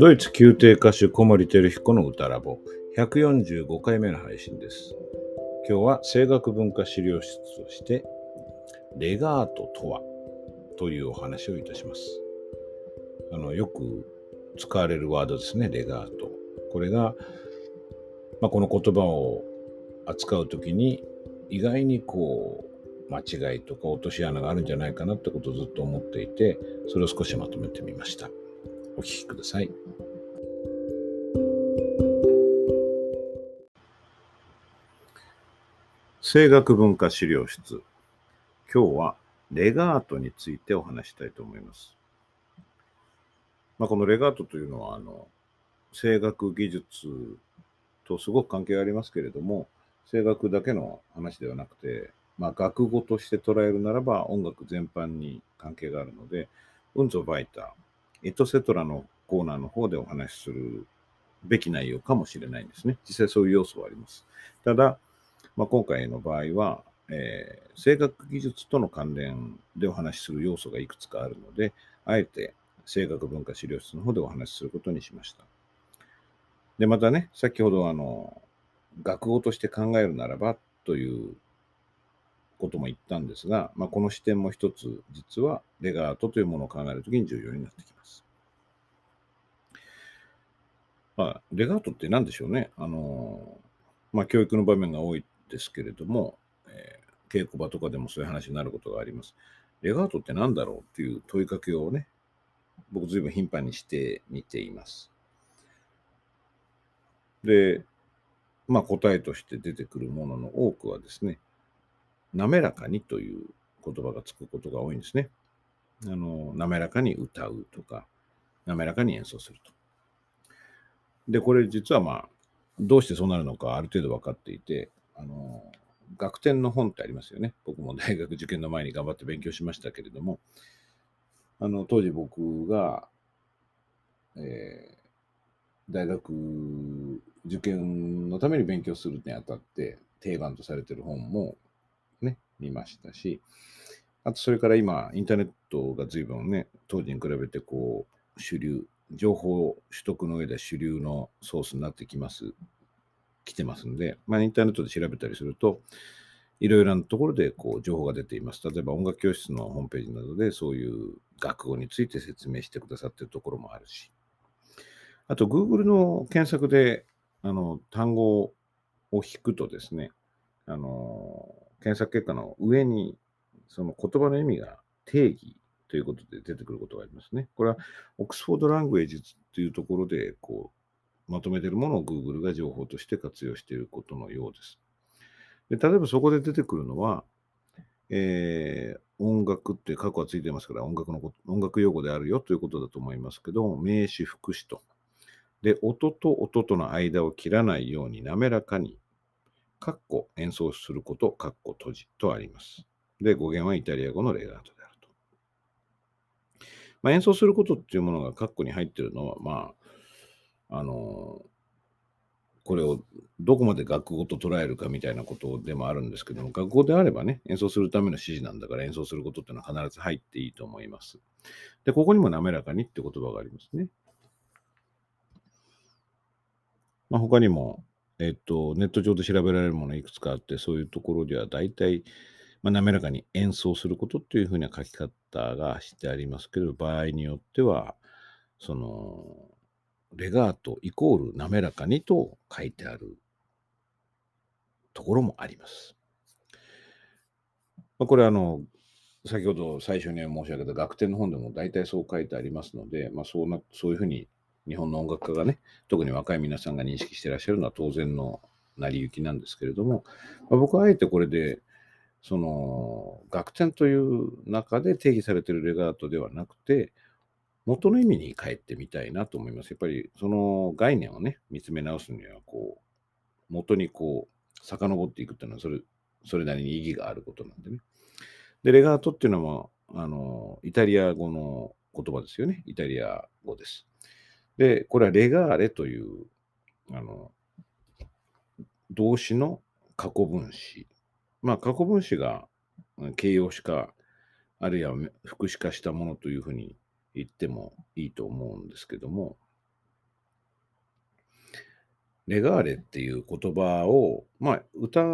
ドイツ宮廷歌手小森照彦の歌ラボ145回目の配信です。今日は声楽文化資料室としてレガートとはというお話をいたします。あのよく使われるワードですね、レガート。これが、まあ、この言葉を扱うときに意外にこう間違いとか落とし穴があるんじゃないかなってことをずっと思っていて、それを少しまとめてみました。お聞きください。声楽文化資料室。今日はレガートについてお話したいと思います。まあ、このレガートというのは、あの、声楽技術とすごく関係がありますけれども、声楽だけの話ではなくて、まあ、楽語として捉えるならば音楽全般に関係があるので、運ゾバイター、エトセトラのコーナーの方でお話しするべき内容かもしれないんですね。実際そういう要素はあります。ただ、まあ、今回の場合は、えー、声楽技術との関連でお話しする要素がいくつかあるので、あえて声楽文化資料室の方でお話しすることにしました。で、またね、先ほどあの、学語として考えるならばということも言ったんですが、まあ、この視点も一つ、実はレガートというものを考えるときに重要になってきます。まあ、レガートって何でしょうね。あの、まあ、教育の場面が多いですけれども、えー、稽古場とかでもそういう話になることがあります。レガートって何だろうっていう問いかけをね、僕ずいぶん頻繁にしてみています。で、まあ答えとして出てくるものの多くはですね、滑らかにという言葉がつくことが多いんですね。あの、滑らかに歌うとか、滑らかに演奏すると。で、これ実はまあ、どうしてそうなるのかある程度分かっていて、あの、学典の本ってありますよね。僕も 大学受験の前に頑張って勉強しましたけれども、あの、当時僕が、えー、大学受験のために勉強するにあたって定番とされてる本も、見ましたし、あとそれから今、インターネットが随分ね、当時に比べてこう、主流、情報取得の上で主流のソースになってきます、来てますんで、まあ、インターネットで調べたりすると、いろいろなところでこう情報が出ています。例えば音楽教室のホームページなどでそういう学語について説明してくださっているところもあるし、あと Google の検索であの単語を引くとですね、あの検索結果の上にその言葉の意味が定義ということで出てくることがありますね。これはオックスフォードラングエージというところでこうまとめているものを Google が情報として活用していることのようです。で例えばそこで出てくるのは、えー、音楽って過去はついてますから音楽の音楽用語であるよということだと思いますけど、名詞副詞と。で、音と音との間を切らないように滑らかに、カッコ演奏すること、カッコ閉じとあります。で、語源はイタリア語のレガートであると。まあ、演奏することっていうものがカッコに入ってるのは、まあ、あのこれをどこまで楽語と捉えるかみたいなことでもあるんですけども、楽語であればね、演奏するための指示なんだから演奏することっていうのは必ず入っていいと思います。で、ここにも滑らかにって言葉がありますね。まあ、他にも、えっと、ネット上で調べられるものいくつかあって、そういうところでは大体、まあ、滑らかに演奏することっていうふうな書き方がしてありますけど、場合によっては、その、レガートイコール滑らかにと書いてあるところもあります。まあ、これあの、先ほど最初に申し上げた学典の本でも大体そう書いてありますので、まあ、そうなそういうふうに日本の音楽家がね、特に若い皆さんが認識してらっしゃるのは当然の成り行きなんですけれども、まあ、僕はあえてこれで、その学典という中で定義されてるレガートではなくて、元の意味に帰ってみたいなと思います。やっぱりその概念をね、見つめ直すには、こう、元にこう、遡っていくっていうのは、それ、それなりに意義があることなんでね。で、レガートっていうのは、あの、イタリア語の言葉ですよね。イタリア語です。で、これはレガーレという、あの、動詞の過去分詞。まあ、過去分詞が形容詞化、あるいは副詞化したものというふうに言ってもいいと思うんですけども、レガーレっていう言葉を、まあ、歌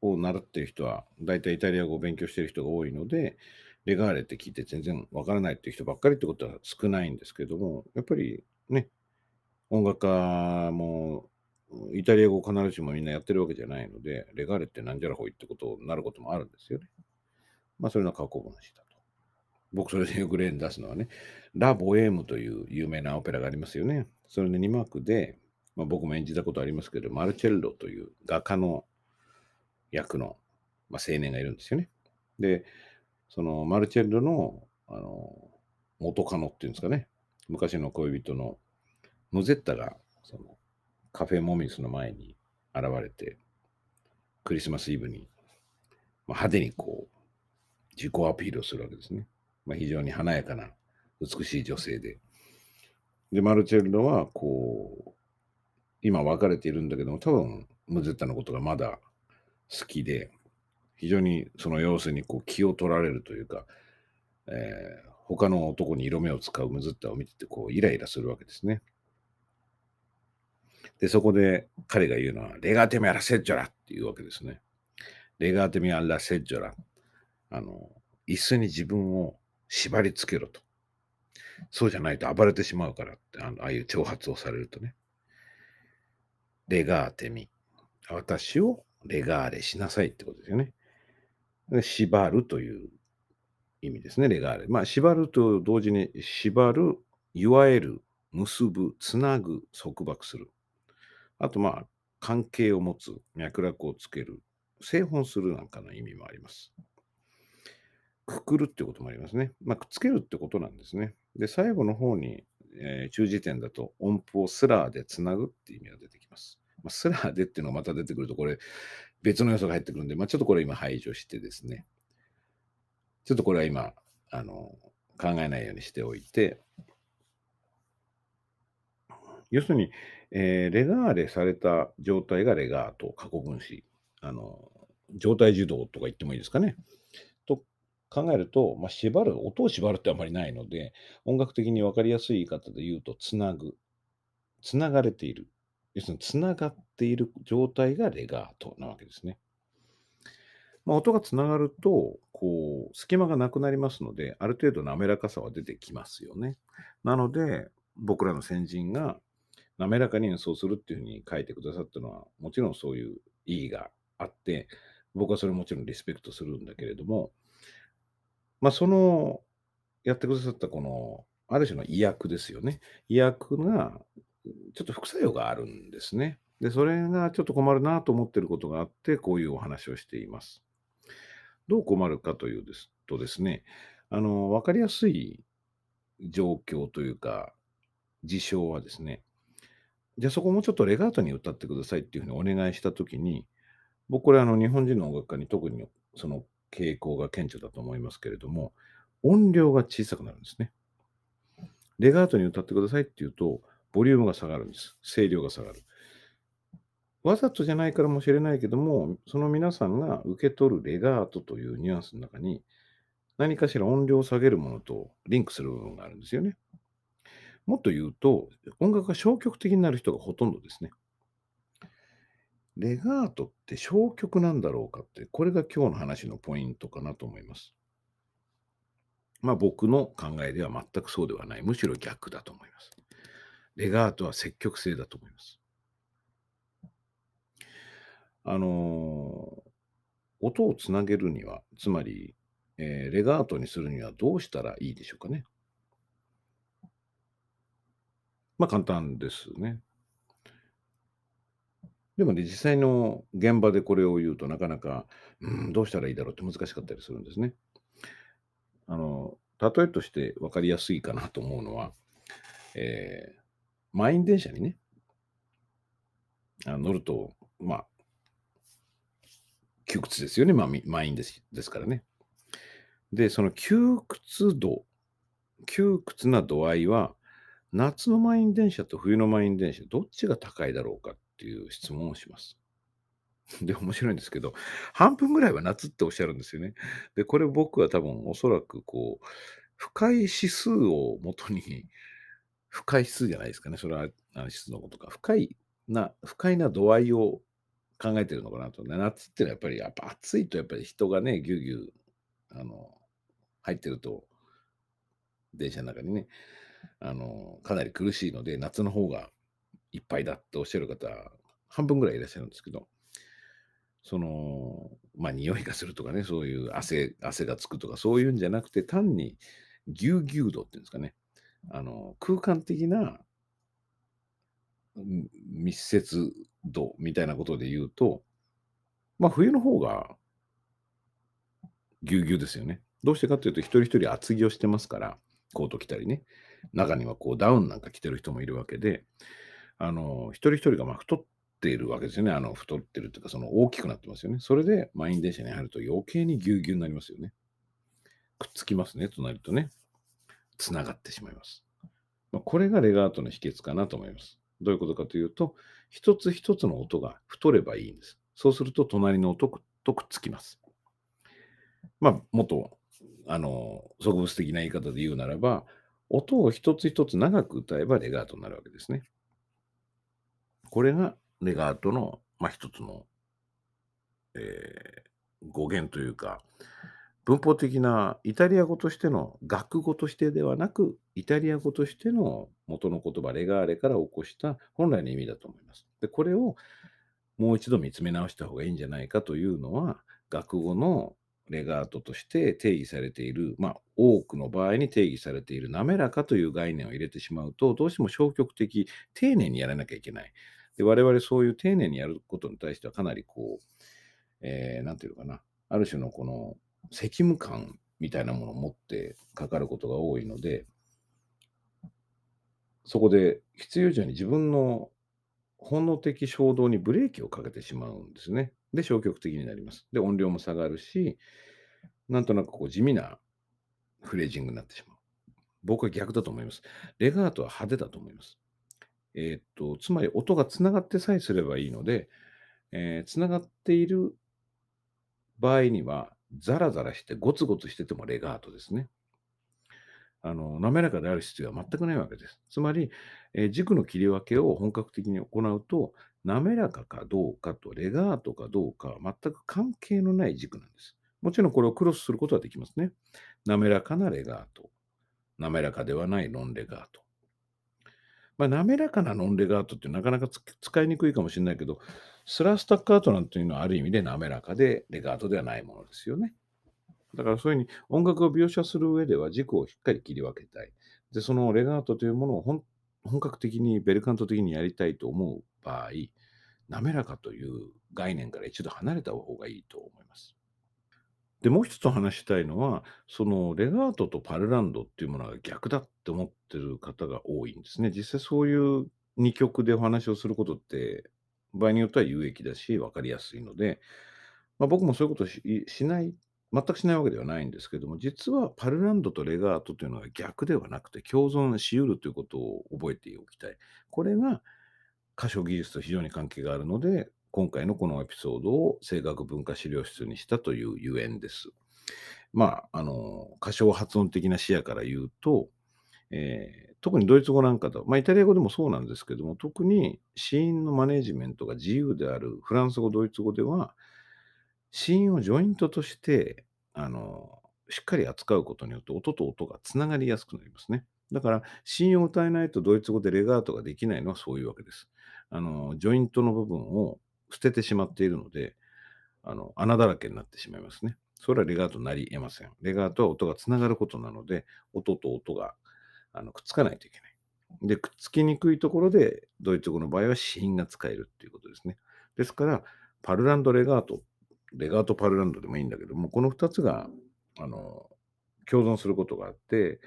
を習ってる人は、大体イタリア語を勉強してる人が多いので、レガーレって聞いて全然わからないっていう人ばっかりってことは少ないんですけども、やっぱりね、音楽家もイタリア語必ずしもみんなやってるわけじゃないので、レガレってなんじゃらほいってことになることもあるんですよね。まあ、それの過去話だと。僕、それでよく例に出すのはね、ラ・ボエームという有名なオペラがありますよね。それで2幕で、まあ、僕も演じたことありますけど、マルチェッロという画家の役の、まあ、青年がいるんですよね。で、そのマルチェッロのあの元カノっていうんですかね、昔の恋人のムゼッタがそのカフェモミスの前に現れて、クリスマスイブに、まあ、派手にこう、自己アピールをするわけですね。まあ、非常に華やかな美しい女性で。で、マルチェルロは、こう、今別れているんだけども、多分、ムゼッタのことがまだ好きで、非常にその様子にこう気を取られるというか、えー、他の男に色目を使うムズッタを見てて、こう、イライラするわけですね。で、そこで彼が言うのは、レガーテミアラセッジョラっていうわけですね。レガーテミアラセッジョラ。あの、椅子に自分を縛り付けろと。そうじゃないと暴れてしまうからって、あのああいう挑発をされるとね。レガーテミ。私をレガーレしなさいってことですよね。縛るという意味ですね、レガーレ。まあ、縛ると同時に、縛る、いわゆる、結ぶ、つなぐ、束縛する。あと、まあ、関係を持つ、脈絡をつける、製本するなんかの意味もあります。くくるってこともありますね。まあ、くっつけるってことなんですね。で、最後の方に、えー、中辞典だと音符をスラーでつなぐっていう意味が出てきます。まあ、スラーでっていうのがまた出てくると、これ別の要素が入ってくるんで、まあ、ちょっとこれ今排除してですね、ちょっとこれは今、あの、考えないようにしておいて、要するに、えー、レガーレされた状態がレガート、過去分詞。あの、状態受動とか言ってもいいですかね。と考えると、まあ、縛る、音を縛るってあまりないので、音楽的に分かりやすい言い方で言うと、つなぐ。つながれている。要するに、つながっている状態がレガートなわけですね。まあ、音がつながると、こう、隙間がなくなりますので、ある程度滑らかさは出てきますよね。なので、僕らの先人が滑らかに演奏するっていうふうに書いてくださったのは、もちろんそういう意義があって、僕はそれもちろんリスペクトするんだけれども、まあ、その、やってくださったこの、ある種の意訳ですよね。意訳が、ちょっと副作用があるんですね。で、それがちょっと困るなと思ってることがあって、こういうお話をしています。どう困るかというですとですね、あの、わかりやすい状況というか、事象はですね、じゃあそこもうちょっとレガートに歌ってくださいっていうふうにお願いしたときに、僕これあの日本人の音楽家に特にその傾向が顕著だと思いますけれども、音量が小さくなるんですね。レガートに歌ってくださいっていうと、ボリュームが下がるんです。声量が下がる。わざとじゃないからもしれないけども、その皆さんが受け取るレガートというニュアンスの中に、何かしら音量を下げるものとリンクする部分があるんですよね。もっと言うと、音楽が消極的になる人がほとんどですね。レガートって消極なんだろうかって、これが今日の話のポイントかなと思います。まあ僕の考えでは全くそうではない。むしろ逆だと思います。レガートは積極性だと思います。あの、音をつなげるには、つまり、えー、レガートにするにはどうしたらいいでしょうかね。まあ簡単ですね。でもね、実際の現場でこれを言うとなかなか、うん、どうしたらいいだろうって難しかったりするんですね。あの、例えとして分かりやすいかなと思うのは、えー、満員電車にね、あ乗ると、まあ、窮屈ですよね。まあ、満員ですですからね。で、その窮屈度、窮屈な度合いは、夏の満員電車と冬の満員電車、どっちが高いだろうかっていう質問をします。で、面白いんですけど、半分ぐらいは夏っておっしゃるんですよね。で、これ僕は多分おそらくこう、不快指数をもとに、不快指数じゃないですかね。それは指数のことか。不快な不快な度合いを考えてるのかなと。夏ってのはやっぱり、やっぱ暑いとやっぱり人がね、ぎゅうぎゅう、あの、入ってると、電車の中にね、あの、かなり苦しいので、夏の方がいっぱいだっておっしゃる方、半分ぐらいいらっしゃるんですけど、その、まあ、匂いがするとかね、そういう汗、汗がつくとか、そういうんじゃなくて、単にぎゅうぎゅう度っていうんですかね、あの、空間的な密接度みたいなことで言うと、まあ、冬の方がぎゅうぎゅうですよね。どうしてかっていうと、一人一人厚着をしてますから、コート着たりね、中にはこうダウンなんか着てる人もいるわけで、あの、一人一人がま太っているわけですよね。あの、太ってるっていうか、その大きくなってますよね。それで満員電車に入ると余計にぎゅうぎゅうになりますよね。くっつきますね、隣とね。つながってしまいます。まあ、これがレガートの秘訣かなと思います。どういうことかというと、一つ一つの音が太ればいいんです。そうすると、隣の音とくっつきます。まあ、もっと、あの、植物的な言い方で言うならば、音を一つ一つ長く歌えばレガートになるわけですね。これがレガートの、まあ、一つの、えー、語源というか、文法的なイタリア語としての学語としてではなく、イタリア語としての元の言葉、レガーレから起こした本来の意味だと思います。で、これをもう一度見つめ直した方がいいんじゃないかというのは、学語のレガートとして定義されている、まあ、多くの場合に定義されている滑らかという概念を入れてしまうと、どうしても消極的、丁寧にやらなきゃいけない。で我々そういう丁寧にやることに対してはかなりこう、えー、ていうのかな、ある種のこの責務感みたいなものを持ってかかることが多いので、そこで必要以上に自分の本能的衝動にブレーキをかけてしまうんですね。で、消極的になります。で、音量も下がるし、なんとなくこう地味なフレージングになってしまう。僕は逆だと思います。レガートは派手だと思います。えー、っと、つまり音がつながってさえすればいいので、えー、つながっている場合には、ザラザラしてゴツゴツしててもレガートですね。あの滑らかである必要は全くないわけです。つまり、えー、軸の切り分けを本格的に行うと、滑らかかどうかとレガートかどうかは全く関係のない軸なんです。もちろんこれをクロスすることはできますね。滑らかなレガート。滑らかではないノンレガート。まあ、滑らかなノンレガートってなかなか使いにくいかもしれないけど、スラスタッカートなんていうのはある意味で滑らかでレガートではないものですよね。だからそういうふうに音楽を描写する上では軸をしっかり切り分けたい。で、そのレガートというものを本本格的にベルカント的にやりたいと思う場合、滑らかという概念から一度離れた方がいいと思います。で、もう一つ話したいのは、そのレガートとパルランドっていうものが逆だって思ってる方が多いんですね。実際そういう2曲でお話をすることって場合によっては有益だし、分かりやすいので、まあ、僕もそういうことししない、全くしないわけではないんですけども、実はパルランドとレガートというのは逆ではなくて共存しうるということを覚えておきたい。これが歌唱技術と非常に関係があるので、今回のこのエピソードを声楽文化資料室にしたというゆえんです。まあ、あの、歌唱発音的な視野から言うと、えー特にドイツ語なんかと、まあ、イタリア語でもそうなんですけども、特に死因のマネジメントが自由であるフランス語、ドイツ語では、死因をジョイントとして、あの、しっかり扱うことによって音と音がつながりやすくなりますね。だから、死因を歌えないとドイツ語でレガートができないのはそういうわけです。あの、ジョイントの部分を捨ててしまっているので、あの、穴だらけになってしまいますね。それはレガートになり得ません。レガートは音がつながることなので、音と音があのくっつかないといけない。で、くっつきにくいところで、ドイツ語の場合は子音が使えるっていうことですね。ですから、パルランド・レガート、レガート・パルランドでもいいんだけども、この2つが、あの、共存することがあって、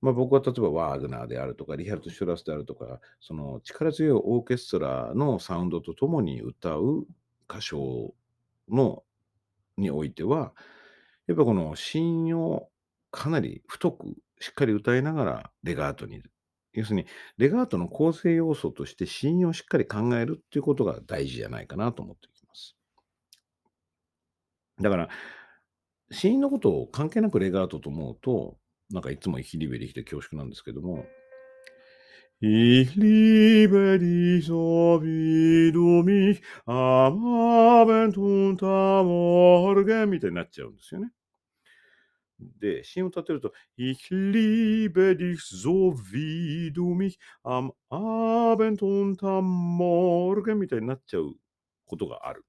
まあ、僕は例えばワーグナーであるとか、リヒャルト・シュラスであるとか、その力強いオーケストラのサウンドとともに歌う歌唱のにおいては、やっぱこの芯をかなり太くしっかり歌いながらレガートに要するに、レガートの構成要素として信用をしっかり考えるっていうことが大事じゃないかなと思っています。だから、死因のことを関係なくレガートと思うと、なんかいつもヒリベリして恐縮なんですけども、Ich liebe dich so wie du mich am Abend und am Morgen みたいになっちゃうんですよね。で、詩を立てると、Ich liebe dich so wie du mich am Abend und am Morgen みたいになっちゃうことがある。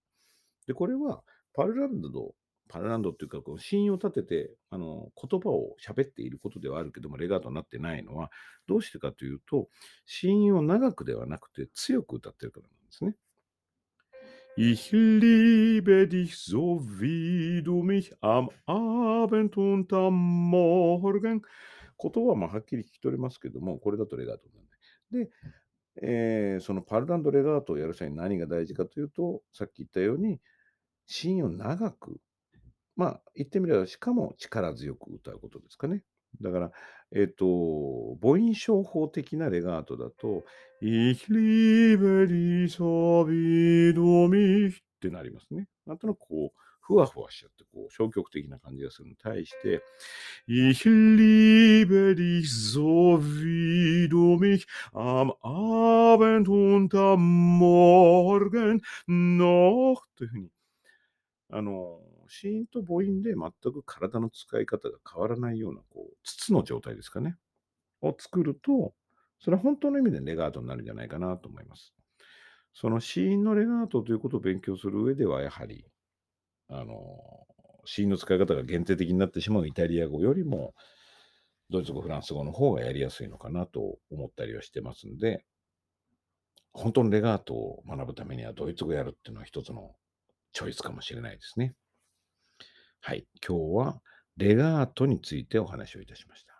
で、これはパルランドパラランドっていうか、こう、信用を立てて、あの、言葉を喋っていることではあるけども、レガートになってないのは、どうしてかというと、信用を長くではなくて強く歌ってるからなんですね。Ich liebe dich so wie du mich am Abend und am Morgen 言葉ははっきり聞き取れますけども、これだとレガートなんで。で、えー、そのパルランドレガートをやる際に何が大事かというと、さっき言ったように、シーンを長くまあ、言ってみれば、しかも力強く歌うことですかね。だから、えっ、と、母音症法的なレガートだと、イヒリベリサビドミってなりますね。なんとなくこう、ふわふわしちゃって、こう、消極的な感じがするに対して、イヒリベリゾビドミヒ、アムアベントンタモルゲン、というふうに、あの、子音と母音で全く体の使い方が変わらないような、こう、筒の状態ですかね。を作ると、それは本当の意味でレガートになるんじゃないかなと思います。その子音のレガートということを勉強する上では、やはり、あの、子音の使い方が限定的になってしまうイタリア語よりも、ドイツ語、フランス語の方がやりやすいのかなと思ったりはしてますんで、本当のレガートを学ぶためにはドイツ語やるっていうのは一つのチョイスかもしれないですね。はい。今日はレガートについてお話をいたしました。